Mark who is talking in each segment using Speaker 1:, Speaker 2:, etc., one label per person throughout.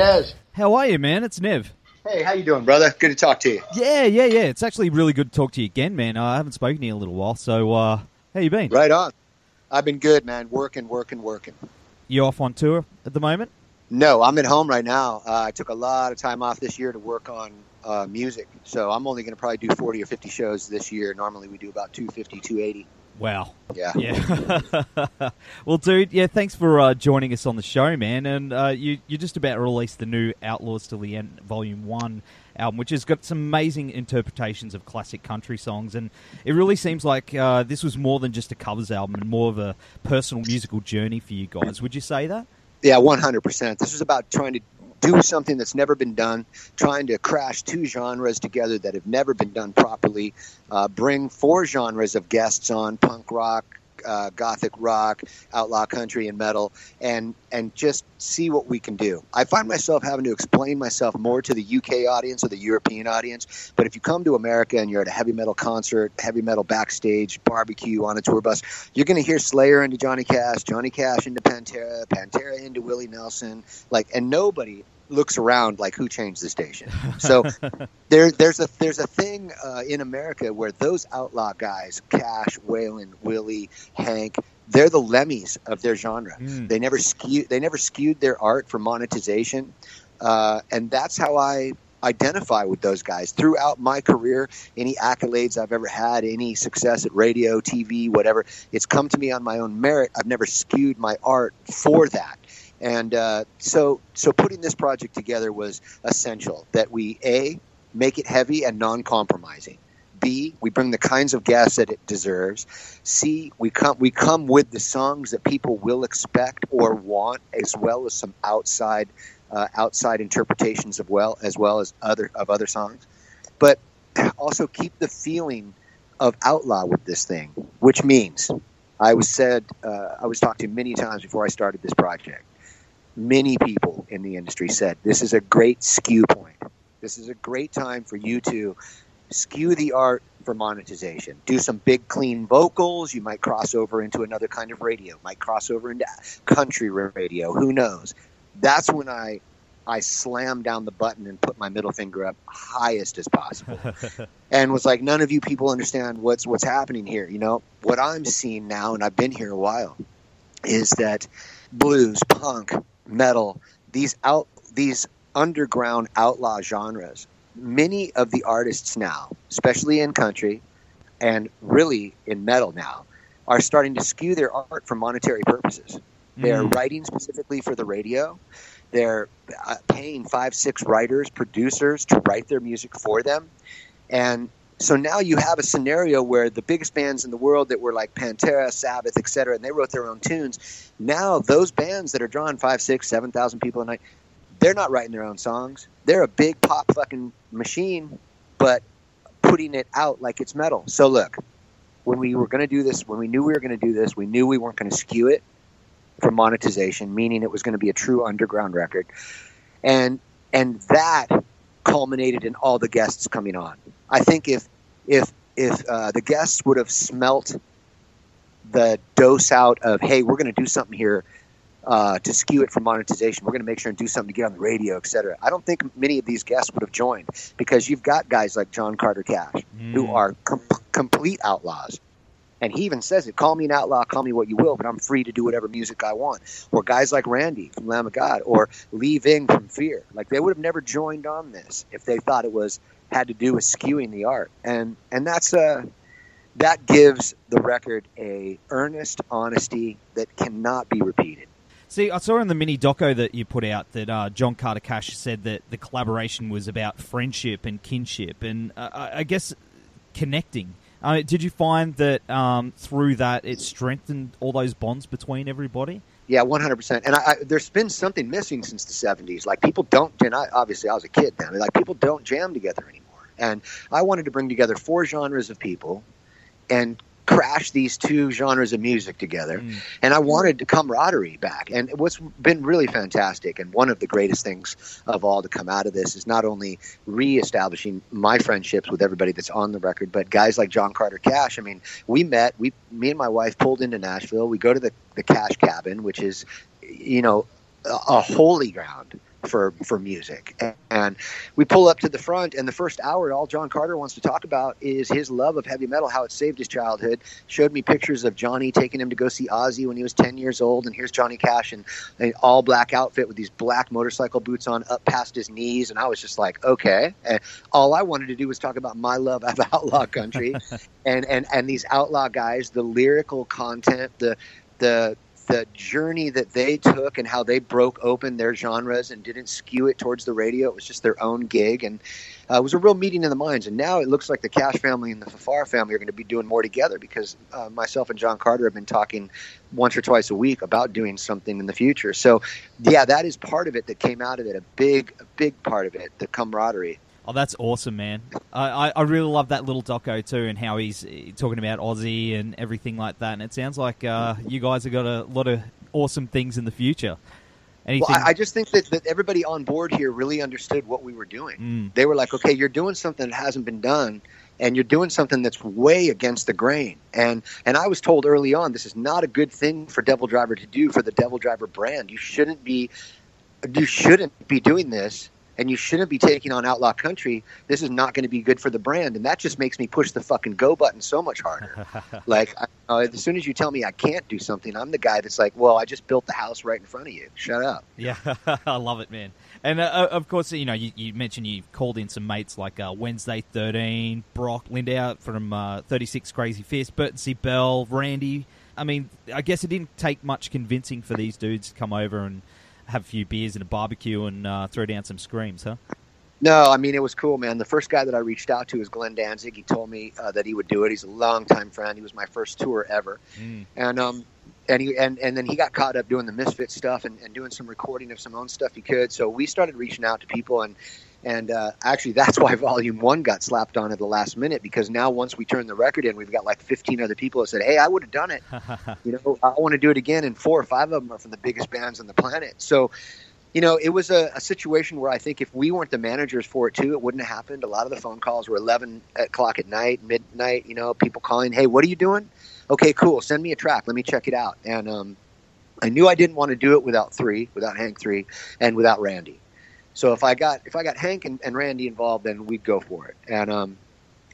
Speaker 1: How are you, man? It's Nev.
Speaker 2: Hey, how you doing, brother? Good to talk to you.
Speaker 1: Yeah, yeah, yeah. It's actually really good to talk to you again, man. I haven't spoken to you in a little while, so uh, how you been?
Speaker 2: Right on. I've been good, man. Working, working, working.
Speaker 1: You off on tour at the moment?
Speaker 2: No, I'm at home right now. Uh, I took a lot of time off this year to work on uh, music, so I'm only going to probably do 40 or 50 shows this year. Normally, we do about 250, 280.
Speaker 1: Wow.
Speaker 2: Yeah.
Speaker 1: Yeah. well, dude, yeah, thanks for uh, joining us on the show, man. And uh, you you just about released the new Outlaws Till the End Volume One album, which has got some amazing interpretations of classic country songs, and it really seems like uh, this was more than just a covers album and more of a personal musical journey for you guys. Would you say that?
Speaker 2: Yeah, 100%. This was about trying to do something that's never been done, trying to crash two genres together that have never been done properly, uh, bring four genres of guests on punk rock, uh, gothic rock, outlaw country, and metal, and and just see what we can do. I find myself having to explain myself more to the UK audience or the European audience. But if you come to America and you're at a heavy metal concert, heavy metal backstage, barbecue on a tour bus, you're going to hear Slayer into Johnny Cash, Johnny Cash into Pantera, Pantera into Willie Nelson, like, and nobody looks around like who changed the station. So there, there's a there's a thing uh, in America where those outlaw guys, Cash, Waylon, Willie, Hank, they're the Lemmys of their genre.
Speaker 1: Mm.
Speaker 2: They never skew they never skewed their art for monetization, uh, and that's how I identify with those guys throughout my career. Any accolades I've ever had, any success at radio, TV, whatever, it's come to me on my own merit. I've never skewed my art for that. And uh, so, so putting this project together was essential. That we a make it heavy and non-compromising. B, we bring the kinds of guests that it deserves. C, we come we come with the songs that people will expect or want, as well as some outside uh, outside interpretations of well as well as other of other songs. But also keep the feeling of outlaw with this thing, which means I was said uh, I was talked to many times before I started this project. Many people in the industry said this is a great skew point. This is a great time for you to skew the art for monetization. Do some big clean vocals. You might cross over into another kind of radio. Might cross over into country radio. Who knows? That's when I I slammed down the button and put my middle finger up highest as possible, and was like, "None of you people understand what's what's happening here." You know what I'm seeing now, and I've been here a while, is that blues, punk, metal, these out these underground outlaw genres many of the artists now, especially in country and really in metal now, are starting to skew their art for monetary purposes. They're
Speaker 1: Mm.
Speaker 2: writing specifically for the radio. They're uh, paying five, six writers, producers to write their music for them. And so now you have a scenario where the biggest bands in the world that were like Pantera, Sabbath, etc., and they wrote their own tunes. Now those bands that are drawing five, six, seven thousand people a night, they're not writing their own songs. They're a big pop fucking machine, but putting it out like it's metal. So look, when we were going to do this, when we knew we were going to do this, we knew we weren't going to skew it for monetization, meaning it was going to be a true underground record, and and that culminated in all the guests coming on. I think if if if uh, the guests would have smelt the dose out of hey, we're going to do something here uh, to skew it for monetization. We're going to make sure and do something to get on the radio, et cetera. I don't think many of these guests would have joined because you've got guys like John Carter Cash who
Speaker 1: Mm.
Speaker 2: are com- complete outlaws. And he even says it, call me an outlaw, call me what you will, but I'm free to do whatever music I want. Or guys like Randy from Lamb of God or Lee Ving from Fear. Like they would have never joined on this if they thought it was had to do with skewing the art. And and that's uh that gives the record a earnest honesty that cannot be repeated.
Speaker 1: See, I saw in the mini doco that you put out that uh, John Carter Cash said that the collaboration was about friendship and kinship, and uh, I I guess connecting Uh, did you find that um, through that it strengthened all those bonds between everybody?
Speaker 2: Yeah, one hundred percent. And I, I, there's been something missing since the '70s. Like people don't, and I, obviously I was a kid then. Like people don't jam together anymore. And I wanted to bring together four genres of people, and crash these two genres of music together. Mm. And I wanted camaraderie back. And what's been really fantastic, and one of the greatest things of all to come out of this, is not only reestablishing my friendships with everybody that's on the record, but guys like John Carter Cash. I mean, we met, we, me and my wife pulled into Nashville. We go to the, the Cash Cabin, which is, you know, a, a holy ground for for music. And we pull up to the front, and the first hour, all John Carter wants to talk about is his love of heavy metal, how it saved his childhood. Showed me pictures of Johnny taking him to go see Ozzy when he was ten years old, and here's Johnny Cash in an all black outfit with these black motorcycle boots on up past his knees, and I was just like, okay. And all I wanted to do was talk about my love of outlaw country, and and and these outlaw guys, the lyrical content, the the the journey that they took and how they broke open their genres and didn't skew it towards the radio. It was just their own gig, and uh, it was a real meeting of the minds. And now it looks like the Cash family and the Fafara family are going to be doing more together because uh, myself and John Carter have been talking once or twice a week about doing something in the future. So, yeah, that is part of it that came out of it. A big, a big part of it, the camaraderie.
Speaker 1: Oh, that's awesome, man! I, I really love that little doco too, and how he's eh, talking about Ozzy and everything like that. And it sounds like uh, you guys have got a lot of awesome things in the future.
Speaker 2: Anything? Well, I, I just think that, that everybody on board here really understood what we were doing. Mm. They were like, "Okay, you're doing something that hasn't been done." and you're doing something that's way against the grain. And and I was told early on this is not a good thing for Devil Driver to do for the Devil Driver brand. You shouldn't be you shouldn't be doing this and you shouldn't be taking on outlaw country this is not going to be good for the brand. And that just makes me push the fucking go button so much harder. Like I, uh, as soon as you tell me i can't do something i'm the guy that's like well i just built the house right in front of you. Shut up.
Speaker 1: Yeah i love it man. And uh, uh, of course you know you, you, mentioned you called in some mates like uh, wednesday 13 brock Lindow from uh, 36 Crazyfists burton C. bell randy. I mean i guess it didn't take much convincing for these dudes to come over and have a few beers and a barbecue and uh, throw down some screams, huh?
Speaker 2: No, I mean it was cool, man. The first guy that I reached out to was Glenn Danzig. He told me uh, that he would do it. He's a longtime friend. He was my first tour ever, mm. and um, and he and, and then he got caught up doing the misfit stuff and, and doing some recording of some own stuff he could. So we started reaching out to people and and uh, actually, that's why Volume One got slapped on at the last minute because now once we turn the record in, we've got like 15 other people that said, "Hey, I would have done it. you know, I want to do it again." And four or five of them are from the biggest bands on the planet. So, you know, it was a, a, situation where I think if we weren't the managers for it too, it wouldn't have happened. A lot of the phone calls were 11 o'clock at night, midnight. You know, people calling, "Hey, what are you doing?" Okay, cool. Send me a track. Let me check it out. And um, I knew I didn't want to do it without three, without Hank three, and without Randy. So if I got if I got Hank and, and Randy involved, then we'd go for it. And um,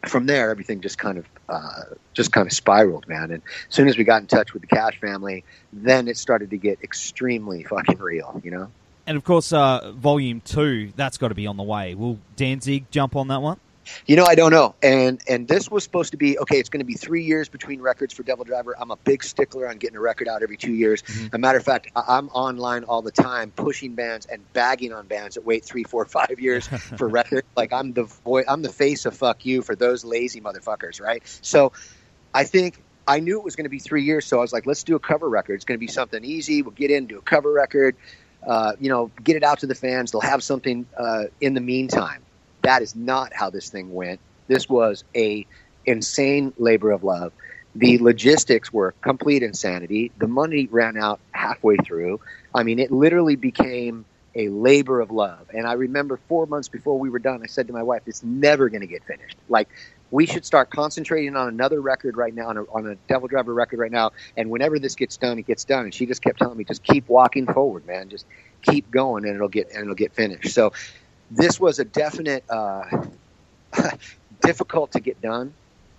Speaker 2: from there, everything just kind of uh, just kind of spiraled, man. And as soon as we got in touch with the Cash family, then it started to get extremely fucking real, you know.
Speaker 1: And of course, uh, Volume Two that's got to be on the way. Will Danzig jump on that one?
Speaker 2: You know, I don't know. And and this was supposed to be okay. It's going to be three years between records for Devil Driver. I'm a big stickler on getting a record out every two years. Mm-hmm. a matter of fact, I'm online all the time, pushing bands and bagging on bands that wait three, four, five years for records. Like I'm the voice, I'm the face of fuck you for those lazy motherfuckers, right? So, I think I knew it was going to be three years, so I was like, let's do a cover record. It's going to be something easy. We'll get in, do a cover record. Uh, you know, get it out to the fans. They'll have something uh, in the meantime. That is not how this thing went. This was a insane labor of love. The logistics were complete insanity. The money ran out halfway through. I mean, it literally became a labor of love. And I remember four months before we were done, I said to my wife, "It's never going to get finished. Like, we should start concentrating on another record right now, on a, on a Devil Driver record right now. And whenever this gets done, it gets done." And she just kept telling me, "Just keep walking forward, man. Just keep going, and it'll get and it'll get finished." So this was a definite uh, difficult to get done,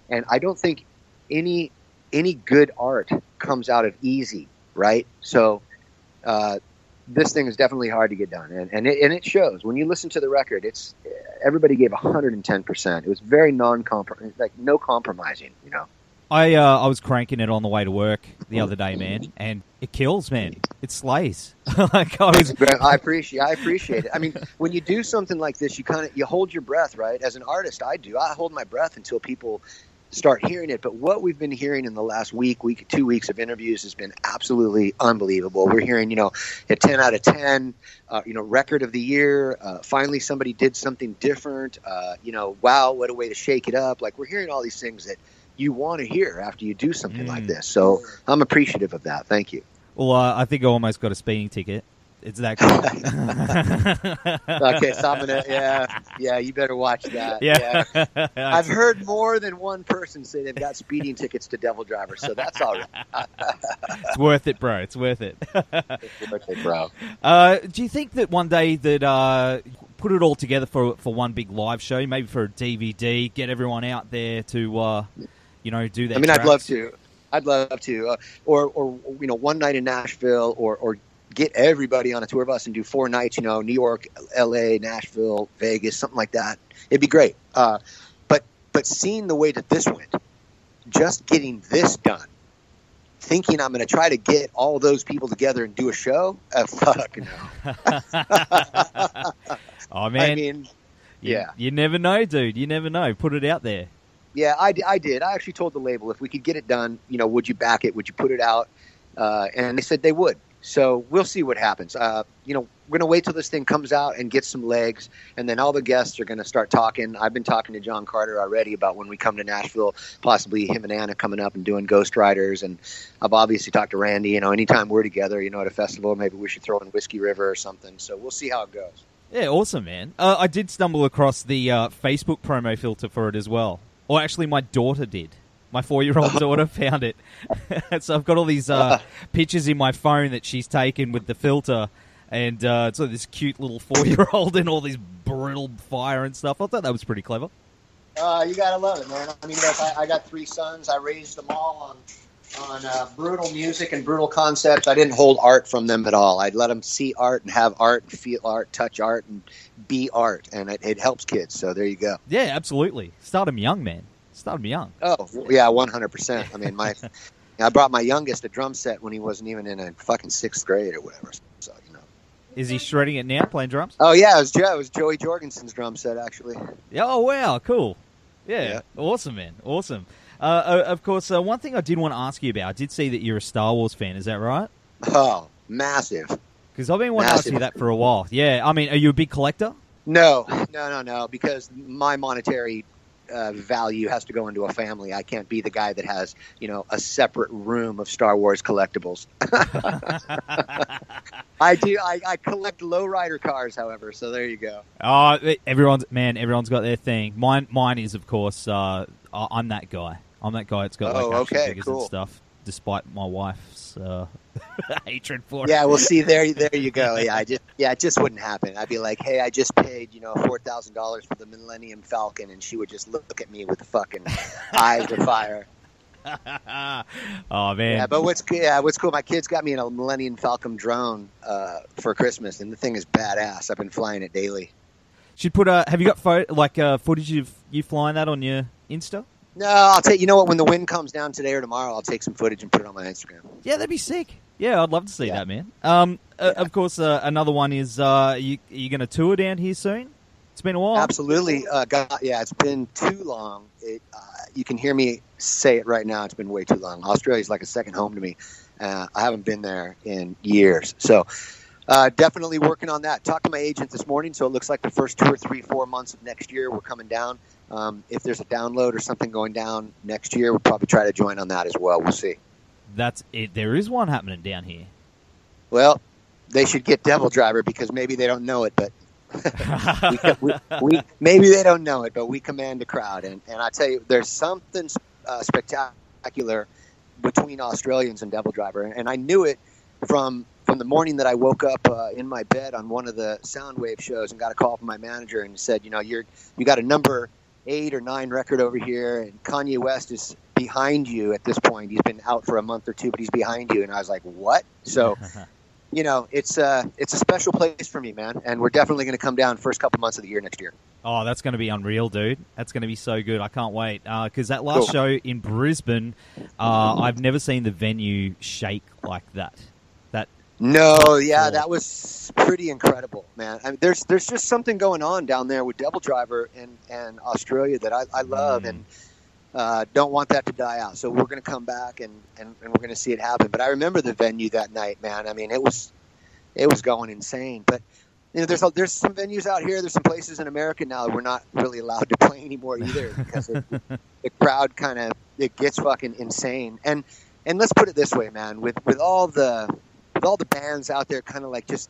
Speaker 2: and I don't think any any good art comes out of easy, right? So uh, this thing is definitely hard to get done, and and it, and it shows when you listen to the record. It's everybody gave 110 percent. It was very non like no compromising, you know.
Speaker 1: I uh, I was cranking it on the way to work the other day, man, and it kills, man. It slays.
Speaker 2: like I, was... I appreciate I appreciate it. I mean, when you do something like this, you kind of you hold your breath, right? As an artist, I do. I hold my breath until people start hearing it. But what we've been hearing in the last week, week, two weeks of interviews has been absolutely unbelievable. We're hearing, you know, a 10 out of 10, uh, you know, record of the year. Uh, finally, somebody did something different. Uh, you know, wow, what a way to shake it up. Like we're hearing all these things that you want to hear after you do something
Speaker 1: Mm.
Speaker 2: like this. So I'm appreciative of that. Thank you.
Speaker 1: Well, uh, I think I almost got a speeding ticket. It's that cool.
Speaker 2: Okay, so I'm gonna, yeah, yeah, you better watch that.
Speaker 1: yeah.
Speaker 2: I've heard more than one person say they've got speeding tickets to Devil Driver, so that's all right.
Speaker 1: it's worth it, bro. It's worth it.
Speaker 2: It's worth it, bro.
Speaker 1: Uh, do you think that one day that uh, put it all together for for one big live show, maybe for a DVD, get everyone out there to uh, you know do that?
Speaker 2: I mean, I'd love to. I'd love to, uh, or or you know, one night in Nashville, or or get everybody on a tour bus and do four nights. You know, New York, L.A., Nashville, Vegas, something like that. It'd be great. Uh, but but seeing the way that this went, just getting this done, thinking I'm going to try to get all those people together and do a show, uh, fuck no.
Speaker 1: Oh man,
Speaker 2: I mean,
Speaker 1: you,
Speaker 2: yeah.
Speaker 1: you never know, dude. You never know. Put it out there.
Speaker 2: Yeah, I did. I actually told the label if we could get it done, you know, would you back it? Would you put it out? Uh, and they said they would. So we'll see what happens. Uh, you know, we're going to wait till this thing comes out and gets some legs, and then all the guests are going to start talking. I've been talking to John Carter already about when we come to Nashville, possibly him and Anna coming up and doing Ghost Riders. And I've obviously talked to Randy. You know, anytime we're together, you know, at a festival, maybe we should throw in Whiskey River or something. So we'll see how it goes.
Speaker 1: Yeah, awesome, man. Uh, I did stumble across the uh, Facebook promo filter for it as well. Or actually, my daughter did. My four-year-old daughter found it. so I've got all these uh, pictures in my phone that she's taken with the filter, and uh, it's like this cute little four-year-old in all this brutal fire and stuff. I thought that was pretty clever.
Speaker 2: Uh, you gotta love it, man. I mean, look, I, I got three sons. I raised them all on on uh, brutal music and brutal concepts. I didn't hold art from them at all. I'd let them see art and have art and feel art, touch art, and be art, and it, it helps kids. So there you go.
Speaker 1: Yeah, absolutely. Start them young, man. Start 'em young.
Speaker 2: Oh yeah, one hundred percent. I mean, my I brought my youngest a drum set when he wasn't even in a fucking sixth grade or whatever. So you know.
Speaker 1: Is he shredding it now, playing drums?
Speaker 2: Oh yeah, it was Joe. It was Joey Jorgensen's drum set actually.
Speaker 1: Yeah, Oh wow, cool. Yeah,
Speaker 2: Yeah.
Speaker 1: awesome, man, awesome. Uh, of course, uh, one thing I did want to ask you about. I did see that you're a Star Wars fan. Is that right?
Speaker 2: Oh, massive.
Speaker 1: Because I've been wanting to ask you that for a while. Yeah, I mean, are you a big collector?
Speaker 2: No, no, no, no. Because my monetary uh, value has to go into a family. I can't be the guy that has, you know, a separate room of Star Wars collectibles. I do. I, I collect lowrider cars, however. So there you go.
Speaker 1: Oh, everyone's man, everyone's got their thing. Mine, mine is of course. Uh, I'm that guy. I'm that guy that's got like
Speaker 2: Oh,
Speaker 1: action
Speaker 2: okay,
Speaker 1: figures
Speaker 2: cool.
Speaker 1: and stuff. Despite my wife's uh, hatred for it.
Speaker 2: Yeah, well, see there, there you go. Yeah, I just, yeah, it just wouldn't happen. I'd be like, hey, I just paid, you know, four thousand dollars for the Millennium Falcon, and she would just look at me with fucking eyes of fire.
Speaker 1: oh man.
Speaker 2: Yeah, but what's yeah, what's cool? My kids got me a Millennium Falcon drone uh, for Christmas, and the thing is badass. I've been flying it daily.
Speaker 1: Should put a. have you got photo, like uh, footage of you flying that on your Insta?
Speaker 2: No, I'll take. You know what? When the wind comes down today or tomorrow, I'll take some footage and put it on my Instagram.
Speaker 1: Yeah, that'd be sick. Yeah, I'd love to see
Speaker 2: Yeah.
Speaker 1: that, man. Um, uh,
Speaker 2: Yeah.
Speaker 1: of course, uh, another one is uh, you are you going to tour down here soon? It's been a while.
Speaker 2: Absolutely. Uh, God, yeah, it's been too long. It, uh, you can hear me say it right now. It's been way too long. Australia's like a second home to me. Uh, I haven't been there in years. So uh, definitely working on that. Talked to my agent this morning, so it looks like the first two or three, four months of next year we're coming down. Um, if there's a download or something going down next year, we'll probably try to join on that as well. We'll see.
Speaker 1: That's it. There is one happening down here.
Speaker 2: Well, they should get Devil Driver because maybe they don't know it, but we, we, we maybe they don't know it, but we command a crowd, and and I tell you, there's something uh, spectacular between Australians and Devil Driver, and I knew it from from the morning that I woke up uh, in my bed on one of the Soundwave shows and got a call from my manager and said, you know, you're you got a number eight or nine record over here, and Kanye West is behind you at this point. He's been out for a month or two, but he's behind you, and I was like, what? So you know, it's uh, it's a special place for me, man, and we're definitely going to come down first couple months of the year next year.
Speaker 1: oh, that's going to be unreal, dude. That's going to be so good. I can't wait. Because that last
Speaker 2: Cool.
Speaker 1: show in Brisbane, uh, I've never seen the venue shake like that.
Speaker 2: No, yeah, that was pretty incredible, man. I mean, there's there's just something going on down there with Devil Driver and and Australia that I, I love,
Speaker 1: Mm.
Speaker 2: and uh, don't want that to die out. So we're going to come back and, and, and we're going to see it happen. But I remember the venue that night, man. I mean, it was it was going insane. But you know, there's there's some venues out here. There's some places in America now that we're not really allowed to play anymore either because it, the crowd kind of it gets fucking insane. And and let's put it this way, man. With with all the with all the bands out there, kind of like just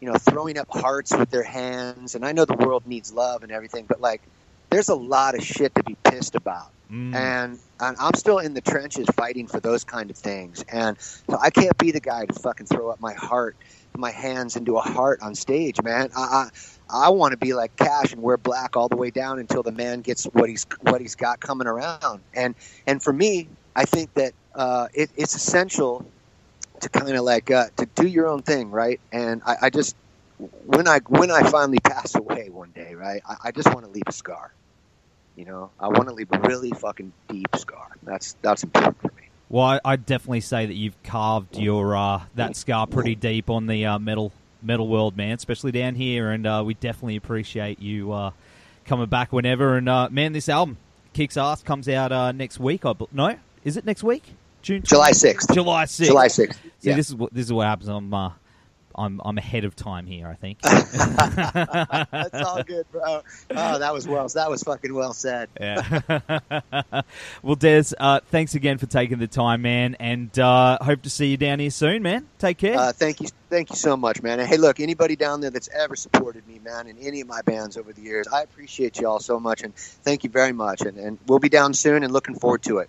Speaker 2: you know throwing up hearts with their hands. And I know the world needs love and everything, but like there's a lot of shit to be pissed about. Mm. And, and I'm still in the trenches fighting for those kind of things. And so I can't be the guy to fucking throw up my heart, my hands into a heart on stage, man. I, I, I want to be like Cash and wear black all the way down until the man gets what he's what he's got coming around. And and for me, I think that uh, it, it's essential to kind of like uh, to do your own thing, right? And I, I just when I when I finally pass away one day, right? I, I just want to leave a scar. You know, I want to leave a really fucking deep scar. That's that's important for me.
Speaker 1: Well, I, I'd definitely say that you've carved your uh, that scar pretty deep on the uh, metal metal world, man. Especially down here, and uh, we definitely appreciate you uh, coming back whenever. And uh, man, this album kicks ass. Comes out uh, next week. I no, is it next week?
Speaker 2: June. July sixth.
Speaker 1: July sixth.
Speaker 2: July sixth.
Speaker 1: See, yeah. this is what this is what happens. I'm I'm I'm ahead of time here. I think.
Speaker 2: That's all good, bro. Oh, that was well. That was fucking well said.
Speaker 1: Yeah. well, Dez, uh, thanks again for taking the time, man, and uh, hope to see you down here soon, man. Take care.
Speaker 2: Uh, thank you, thank you so much, man. And hey, look, anybody down there that's ever supported me, man, in any of my bands over the years, I appreciate you all so much, and thank you very much. And, and we'll be down soon, and looking forward to it.